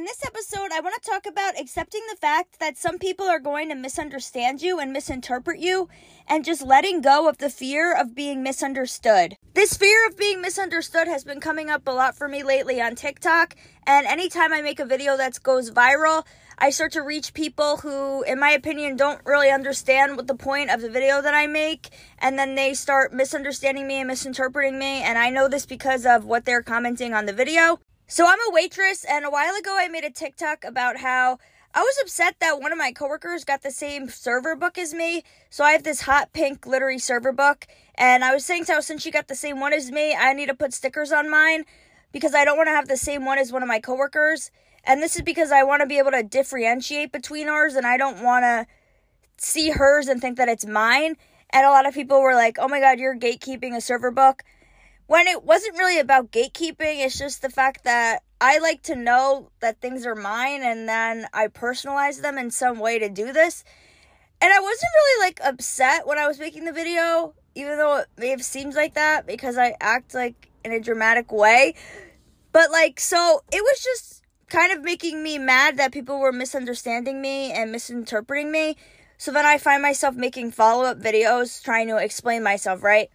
in this episode, I want to talk about accepting the fact that some people are going to misunderstand you and misinterpret you, and just letting go of the fear of being misunderstood. This fear of being misunderstood has been coming up a lot for me lately on TikTok, and anytime I make a video that goes viral, I start to reach people who, in my opinion, don't really understand what the point of the video that I make, and then they start misunderstanding me and misinterpreting me, and I know this because of what they're commenting on the video. So I'm a waitress, and a while ago I made a TikTok about how I was upset that one of my coworkers got the same server book as me. So I have this hot pink glittery server book, and I was saying so since she got the same one as me, I need to put stickers on mine because I don't want to have the same one as one of my coworkers. And this is because I want to be able to differentiate between ours, and I don't want to see hers and think that it's mine. And a lot of people were like, "Oh my god, you're gatekeeping a server book." When it wasn't really about gatekeeping, it's just the fact that I like to know that things are mine and then I personalize them in some way to do this. And I wasn't really like upset when I was making the video, even though it may have seemed like that because I act like in a dramatic way. But like, so it was just kind of making me mad that people were misunderstanding me and misinterpreting me. So then I find myself making follow up videos trying to explain myself, right?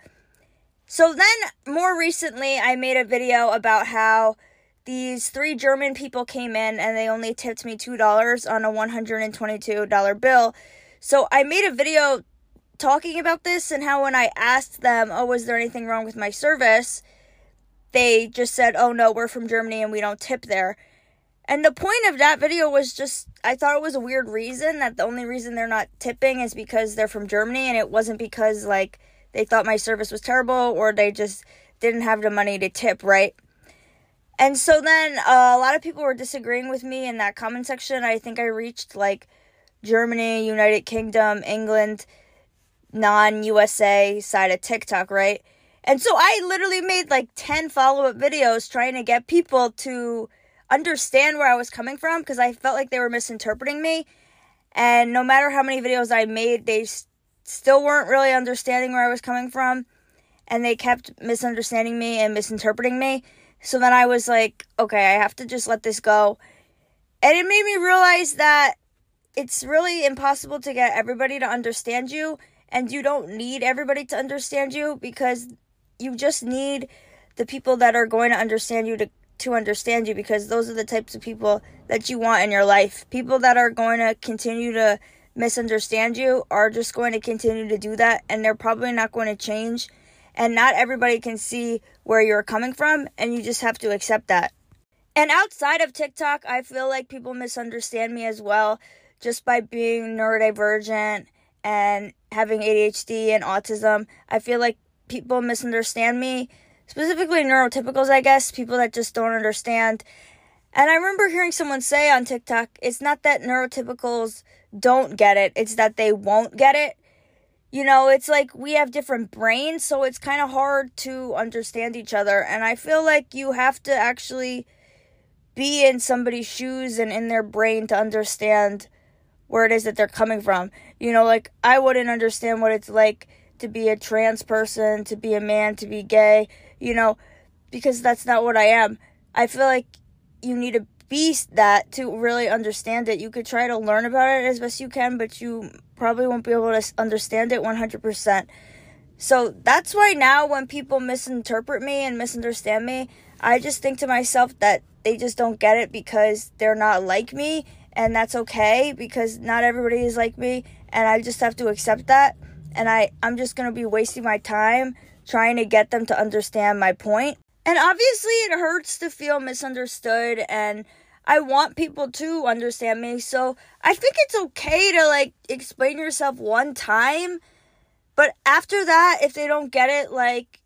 So then, more recently, I made a video about how these three German people came in and they only tipped me $2 on a $122 bill. So I made a video talking about this and how when I asked them, oh, was there anything wrong with my service? They just said, oh, no, we're from Germany and we don't tip there. And the point of that video was just, I thought it was a weird reason that the only reason they're not tipping is because they're from Germany and it wasn't because, like, they thought my service was terrible or they just didn't have the money to tip, right? And so then uh, a lot of people were disagreeing with me in that comment section. I think I reached like Germany, United Kingdom, England, non USA side of TikTok, right? And so I literally made like 10 follow up videos trying to get people to understand where I was coming from because I felt like they were misinterpreting me. And no matter how many videos I made, they still weren't really understanding where I was coming from, and they kept misunderstanding me and misinterpreting me. So then I was like, okay, I have to just let this go. And it made me realize that it's really impossible to get everybody to understand you, and you don't need everybody to understand you because you just need the people that are going to understand you to to understand you because those are the types of people that you want in your life. People that are going to continue to misunderstand you are just going to continue to do that and they're probably not going to change. And not everybody can see where you're coming from, and you just have to accept that. And outside of TikTok, I feel like people misunderstand me as well just by being neurodivergent and having ADHD and autism. I feel like people misunderstand me, specifically neurotypicals, I guess, people that just don't understand. And I remember hearing someone say on TikTok, it's not that neurotypicals don't get it, it's that they won't get it. You know, it's like we have different brains, so it's kind of hard to understand each other. And I feel like you have to actually be in somebody's shoes and in their brain to understand where it is that they're coming from. You know, like I wouldn't understand what it's like to be a trans person, to be a man, to be gay, you know, because that's not what I am. I feel like you need to beast that to really understand it. You could try to learn about it as best you can, but you probably won't be able to understand it 100%. So that's why now when people misinterpret me and misunderstand me, I just think to myself that they just don't get it because they're not like me, and that's okay because not everybody is like me, and I just have to accept that. And I, I'm just gonna be wasting my time trying to get them to understand my point. And obviously, it hurts to feel misunderstood, and I want people to understand me. So I think it's okay to like explain yourself one time, but after that, if they don't get it, like,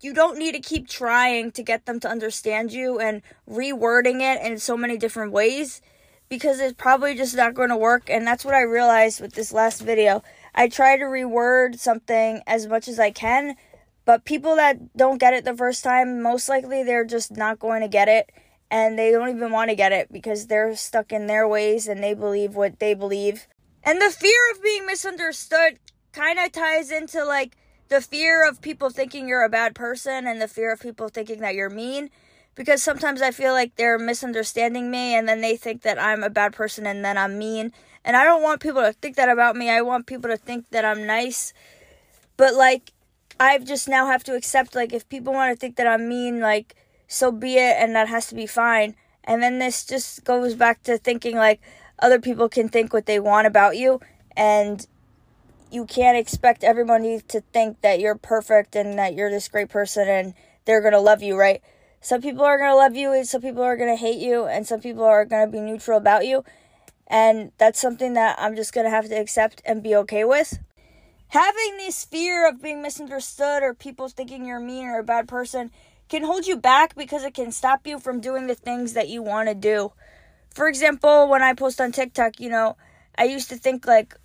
you don't need to keep trying to get them to understand you and rewording it in so many different ways because it's probably just not going to work. And that's what I realized with this last video. I try to reword something as much as I can but people that don't get it the first time, most likely they're just not going to get it and they don't even want to get it because they're stuck in their ways and they believe what they believe. And the fear of being misunderstood kind of ties into like the fear of people thinking you're a bad person and the fear of people thinking that you're mean because sometimes I feel like they're misunderstanding me and then they think that I'm a bad person and then I'm mean. And I don't want people to think that about me. I want people to think that I'm nice. But like I've just now have to accept like if people want to think that I'm mean, like so be it and that has to be fine. And then this just goes back to thinking like other people can think what they want about you and you can't expect everybody to think that you're perfect and that you're this great person and they're to love you, right? Some people are to love you and some people are to hate you and some people are to be neutral about you. And that's something that I'm just to have to accept and be okay with. Having this fear of being misunderstood or people thinking you're mean or a bad person can hold you back because it can stop you from doing the things that you want to do. For example, when I post on TikTok, you know, I used to think like,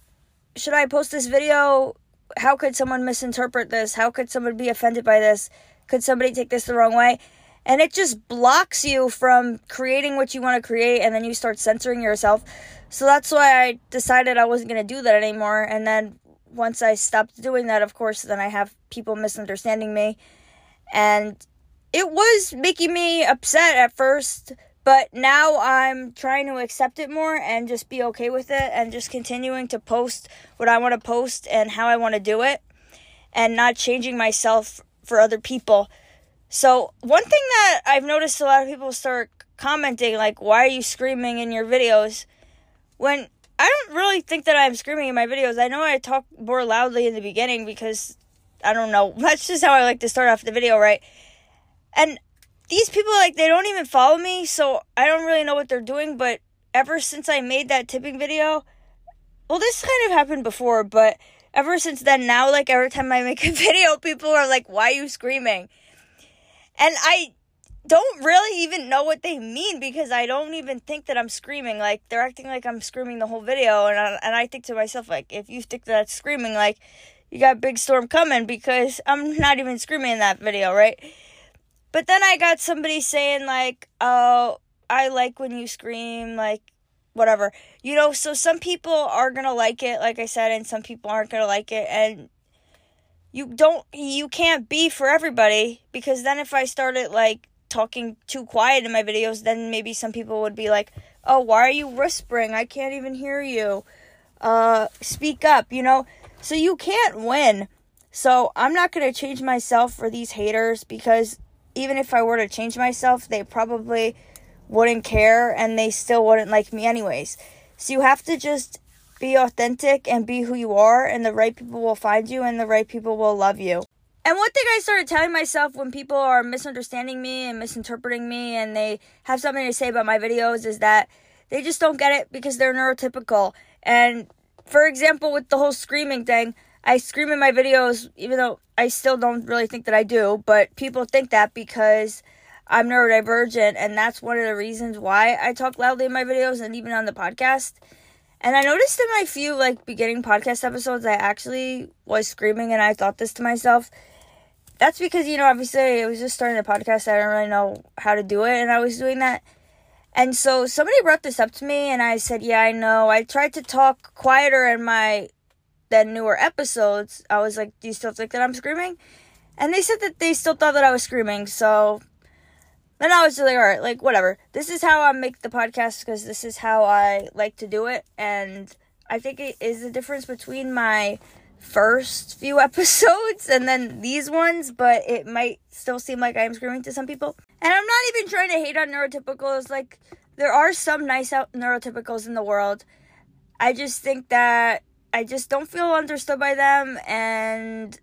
should I post this video? How could someone misinterpret this? How could someone be offended by this? Could somebody take this the wrong way? And it just blocks you from creating what you want to create, and then you start censoring yourself. So that's why I decided I wasn't going to do that anymore. And then once I stopped doing that, of course, then I have people misunderstanding me. And it was making me upset at first, but now I'm trying to accept it more and just be okay with it and just continuing to post what I want to post and how I want to do it and not changing myself for other people. So, one thing that I've noticed a lot of people start commenting like why are you screaming in your videos when I don't really think that I'm screaming in my videos. I know I talk more loudly in the beginning because I don't know. That's just how I like to start off the video, right? And these people, like, they don't even follow me, so I don't really know what they're doing. But ever since I made that tipping video, well, this kind of happened before, but ever since then, now, like, every time I make a video, people are like, why are you screaming? And I don't really even know what they mean because I don't even think that I'm screaming. Like, they're acting like I'm screaming the whole video. And I, and I think to myself, like, if you think that screaming, like, you got big storm coming because I'm not even screaming in that video, right? But then I got somebody saying, like, oh, I like when you scream, like, whatever. You know, so some people are to like it, like I said, and some people aren't to like it. And you don't, you can't be for everybody because then if I started, like, talking too quiet in my videos, then maybe some people would be like, oh, why are you whispering? I can't even hear you. Uh, speak up, you know? So you can't win. So I'm not to change myself for these haters because even if I were to change myself, they probably wouldn't care and they still wouldn't like me anyways. So you have to just be authentic and be who you are, and the right people will find you and the right people will love you. And one thing I started telling myself when people are misunderstanding me and misinterpreting me and they have something to say about my videos is that they just don't get it because they're neurotypical. And for example, with the whole screaming thing, I scream in my videos, even though I still don't really think that I do, but people think that because I'm neurodivergent, and that's one of the reasons why I talk loudly in my videos and even on the podcast. And I noticed in my few like beginning podcast episodes, I actually was screaming, and I thought this to myself. That's because you know, obviously, I was just starting a podcast. I don't really know how to do it, and I was doing that. And so somebody brought this up to me, and I said, "Yeah, I know." I tried to talk quieter in my then newer episodes, I was like, Do you still think that I'm screaming? And they said that they still thought that I was screaming. So then I was like, All right, like, whatever. This is how I make the podcast because this is how I like to do it. And I think it is the difference between my first few episodes and then these ones, but it might still seem like I'm screaming to some people. And I'm not even trying to hate on neurotypicals. Like, there are some nice neurotypicals in the world. I just think that I just don't feel understood by them, and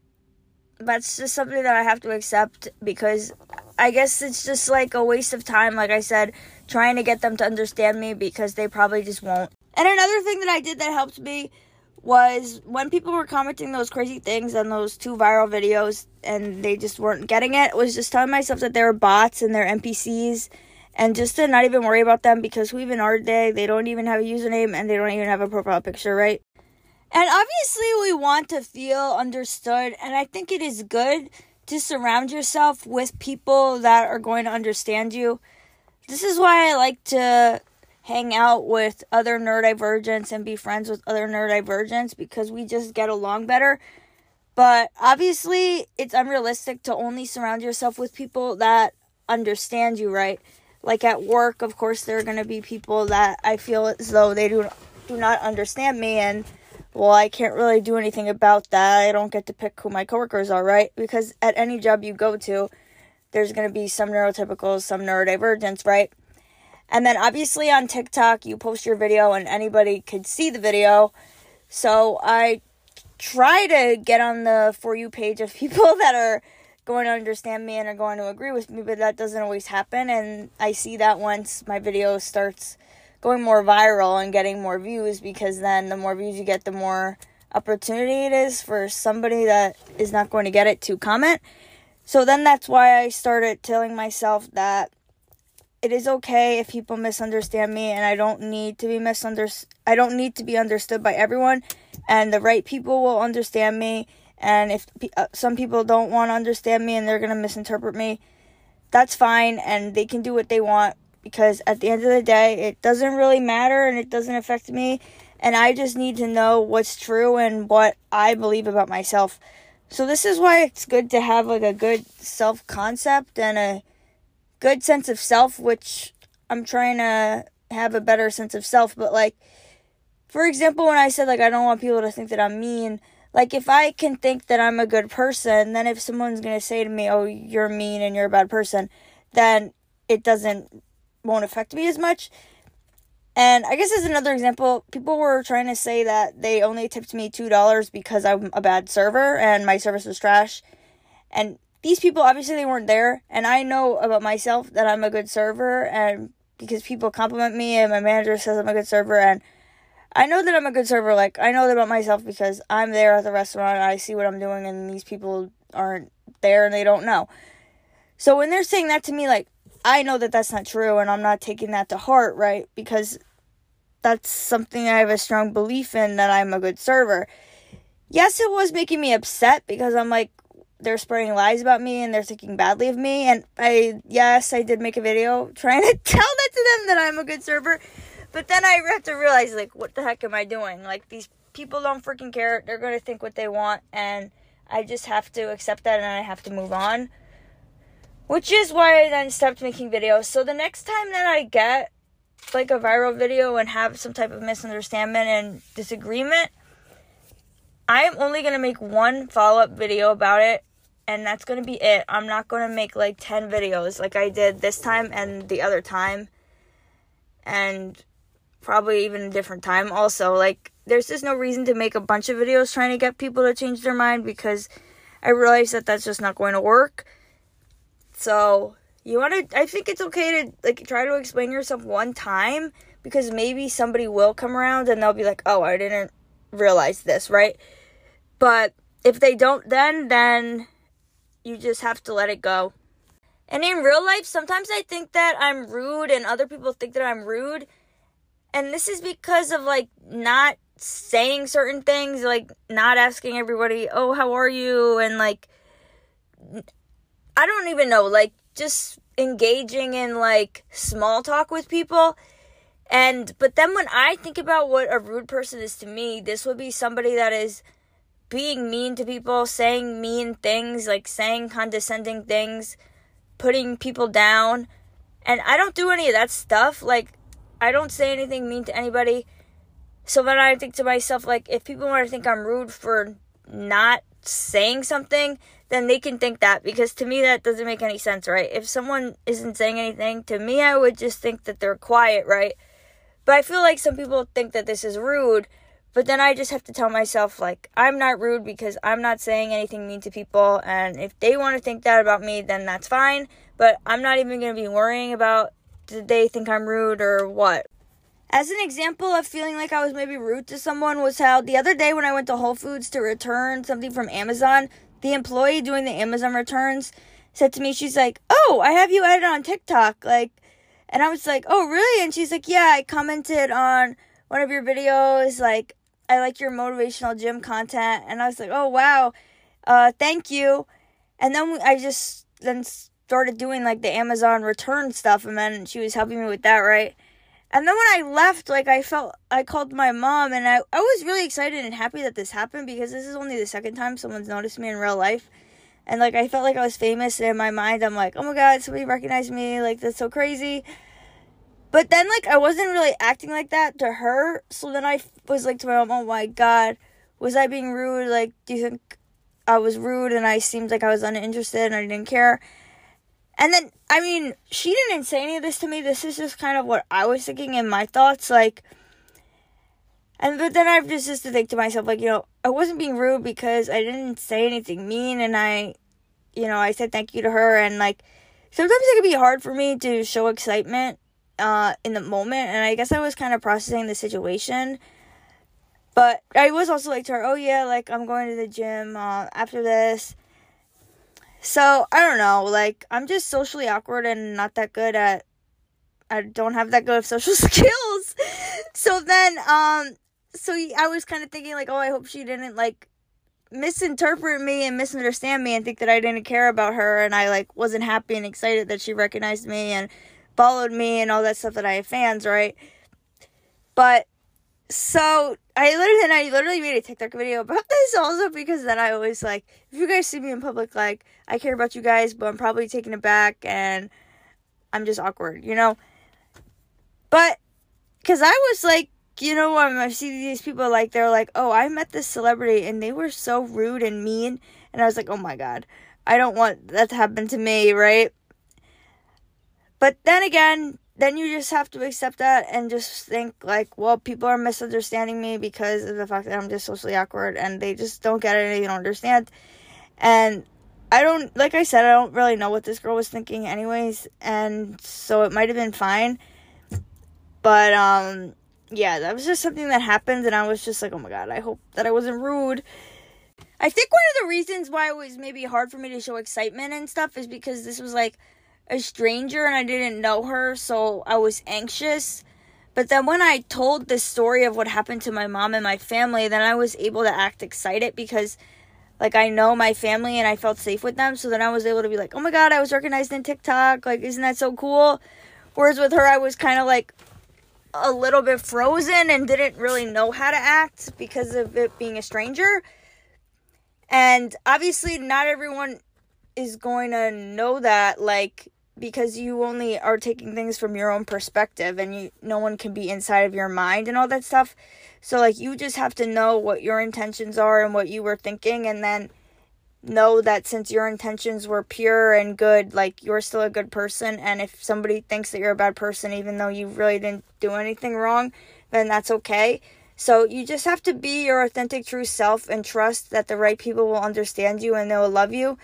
that's just something that I have to accept because I guess it's just like a waste of time, like I said, trying to get them to understand me because they probably just won't. And another thing that I did that helped me was when people were commenting those crazy things on those two viral videos and they just weren't getting it, was just telling myself that they were bots and they're NPCs and just to not even worry about them because who even are they? They don't even have a username and they don't even have a profile picture, right? And obviously, we want to feel understood, and I think it is good to surround yourself with people that are going to understand you. This is why I like to hang out with other neurodivergents and be friends with other neurodivergents because we just get along better. But obviously, it's unrealistic to only surround yourself with people that understand you right. Like at work, of course, there are going to be people that I feel as though they do do not understand me and well, I can't really do anything about that. I don't get to pick who my coworkers are, right? Because at any job you go to, there's going to be some neurotypicals, some neurodivergents, right? And then obviously on TikTok, you post your video and anybody could see the video. So I try to get on the For You page of people that are going to understand me and are going to agree with me, but that doesn't always happen. And I see that once my video starts going more viral and getting more views because then the more views you get, the more opportunity it is for somebody that is not going to get it to comment. So then that's why I started telling myself that it is okay if people misunderstand me and I don't need to be misunderstood. I don't need to be understood by everyone and the right people will understand me and if uh, some people don't want to understand me and they're going to misinterpret me, that's fine and they can do what they want because at the end of the day, it doesn't really matter and it doesn't affect me. And I just need to know what's true and what I believe about myself. So this is why it's good to have like a good self concept and a good sense of self, which I'm trying to have a better sense of self. But like, for example, when I said like I don't want people to think that I'm mean, like if I can think that I'm a good person, then if someone's gonna say to me, "Oh, you're mean and you're a bad person," then it doesn't won't affect me as much. And I guess as another example, people were trying to say that they only tipped me $2 because I'm a bad server and my service was trash. And these people obviously they weren't there and I know about myself that I'm a good server and because people compliment me and my manager says I'm a good server and I know that I'm a good server like I know that about myself because I'm there at the restaurant I see what I'm doing and these people aren't there and they don't know. So when they're saying that to me like I know that that's not true and I'm not taking that to heart, right? Because that's something I have a strong belief in that I'm a good server. Yes, it was making me upset because I'm like, they're spreading lies about me and they're thinking badly of me. And I, yes, I did make a video trying to tell that to them that I'm a good server. But then I have to realize, like, what the heck am I doing? Like, these people don't freaking care. They're going to think what they want. And I just have to accept that and I have to move on. Which is why I then stopped making videos. So the next time that I get like a viral video and have some type of misunderstanding and disagreement, I am only going to make one follow up video about it. And that's to be it. I'm not to make like 10 videos like I did this time and the other time. And probably even a different time also. Like, there's just no reason to make a bunch of videos trying to get people to change their mind because I realize that that's just not going to work. So you want to, I think it's okay to like try to explain yourself one time because maybe somebody will come around and they'll be like, oh, I didn't realize this, right? But if they don't, then, then you just have to let it go. And in real life, sometimes I think that I'm rude and other people think that I'm rude. And this is because of like not saying certain things, like not asking everybody, oh, how are you? And like, I don't even know, like just engaging in like small talk with people. And but then when I think about what a rude person is to me, this would be somebody that is being mean to people, saying mean things, like saying condescending things, putting people down. And I don't do any of that stuff. Like I don't say anything mean to anybody. So then I think to myself like if people want to think I'm rude for not saying something, then they can think that because to me that doesn't make any sense, right? If someone isn't saying anything, to me I would just think that they're quiet, right? But I feel like some people think that this is rude, but then I just have to tell myself like I'm not rude because I'm not saying anything mean to people and if they want to think that about me, then that's fine, but I'm not even going to be worrying about did they think I'm rude or what. As an example of feeling like I was maybe rude to someone was how the other day when I went to Whole Foods to return something from Amazon, the employee doing the Amazon returns said to me, she's like, "Oh, I have you added on TikTok." Like, and I was like, "Oh, really?" And she's like, "Yeah, I commented on one of your videos. Like, I like your motivational gym content." And I was like, "Oh, wow, uh, thank you." And then I just then started doing like the Amazon return stuff, and then she was helping me with that, right? And then when I left, like I felt I called my mom and I, I was really excited and happy that this happened because this is only the second time someone's noticed me in real life. And like I felt like I was famous and in my mind I'm like, "Oh my god, somebody recognized me. Like that's so crazy." But then like I wasn't really acting like that to her. So then I was like to my mom, "Oh my god, was I being rude? Like do you think I was rude and I seemed like I was uninterested and I didn't care?" And then I mean, she didn't say any of this to me. This is just kind of what I was thinking in my thoughts like and but then I've just just to think to myself like, you know, I wasn't being rude because I didn't say anything mean and I you know, I said thank you to her and like sometimes it can be hard for me to show excitement uh in the moment and I guess I was kind of processing the situation. But I was also like to her, oh yeah, like I'm going to the gym uh, after this. So I don't know, like I'm just socially awkward and not that good at I don't have that good of social skills. So then um so I was kind of thinking like, oh, I hope she didn't like misinterpret me and misunderstand me and think that I didn't care about her and I like wasn't happy and excited that she recognized me and followed me and all that stuff that I have fans, right? But so I literally I literally made a TikTok video about this also because then I always like if you guys see me in public like I care about you guys but I'm probably taking it back and I'm just awkward, you know? But cuz I was like you know, when I see these people like they're like, "Oh, I met this celebrity and they were so rude and mean," and I was like, "Oh my god, I don't want that to happen to me," right? But then again, then you just have to accept that and just think like, well, people are misunderstanding me because of the fact that I'm just socially awkward and they just don't get it and they don't understand. And I don't, like I said, I don't really know what this girl was thinking, anyways, and so it might have been fine. But um, yeah, that was just something that happened, and I was just like, oh my god, I hope that I wasn't rude. I think one of the reasons why it was maybe hard for me to show excitement and stuff is because this was like a stranger and I didn't know her, so I was anxious. But then when I told the story of what happened to my mom and my family, then I was able to act excited because like I know my family and I felt safe with them. So then I was able to be like, "Oh my god, I was recognized in TikTok. Like isn't that so cool?" Whereas with her I was kind of like a little bit frozen and didn't really know how to act because of it being a stranger. And obviously, not everyone is going to know that, like, because you only are taking things from your own perspective and you no one can be inside of your mind and all that stuff. So like you just have to know what your intentions are and what you were thinking and then know that since your intentions were pure and good, like you're still a good person. And if somebody thinks that you're a bad person, even though you really didn't do anything wrong, then that's okay. So you just have to be your authentic, true self and trust that the right people will understand you and they will love you.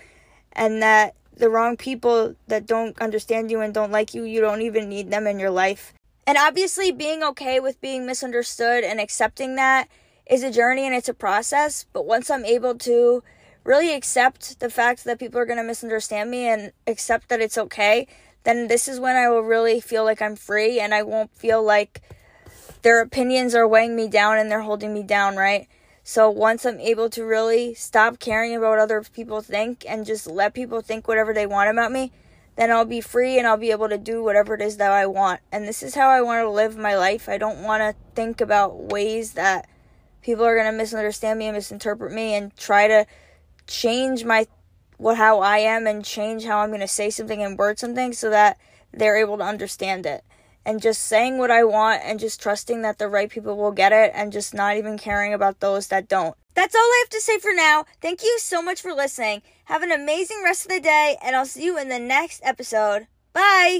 And that the wrong people that don't understand you and don't like you, you don't even need them in your life. And obviously, being okay with being misunderstood and accepting that is a journey and it's a process. But once I'm able to really accept the fact that people are going to misunderstand me and accept that it's okay, then this is when I will really feel like I'm free and I won't feel like their opinions are weighing me down and they're holding me down, right? So once I'm able to really stop caring about what other people think and just let people think whatever they want about me, then I'll be free and I'll be able to do whatever it is that I want. And this is how I want to live my life. I don't want to think about ways that people are going to misunderstand me and misinterpret me and try to change my what how I am and change how I'm going to say something and word something so that they're able to understand it. And just saying what I want and just trusting that the right people will get it and just not even caring about those that don't. That's all I have to say for now. Thank you so much for listening. Have an amazing rest of the day, and I'll see you in the next episode. Bye!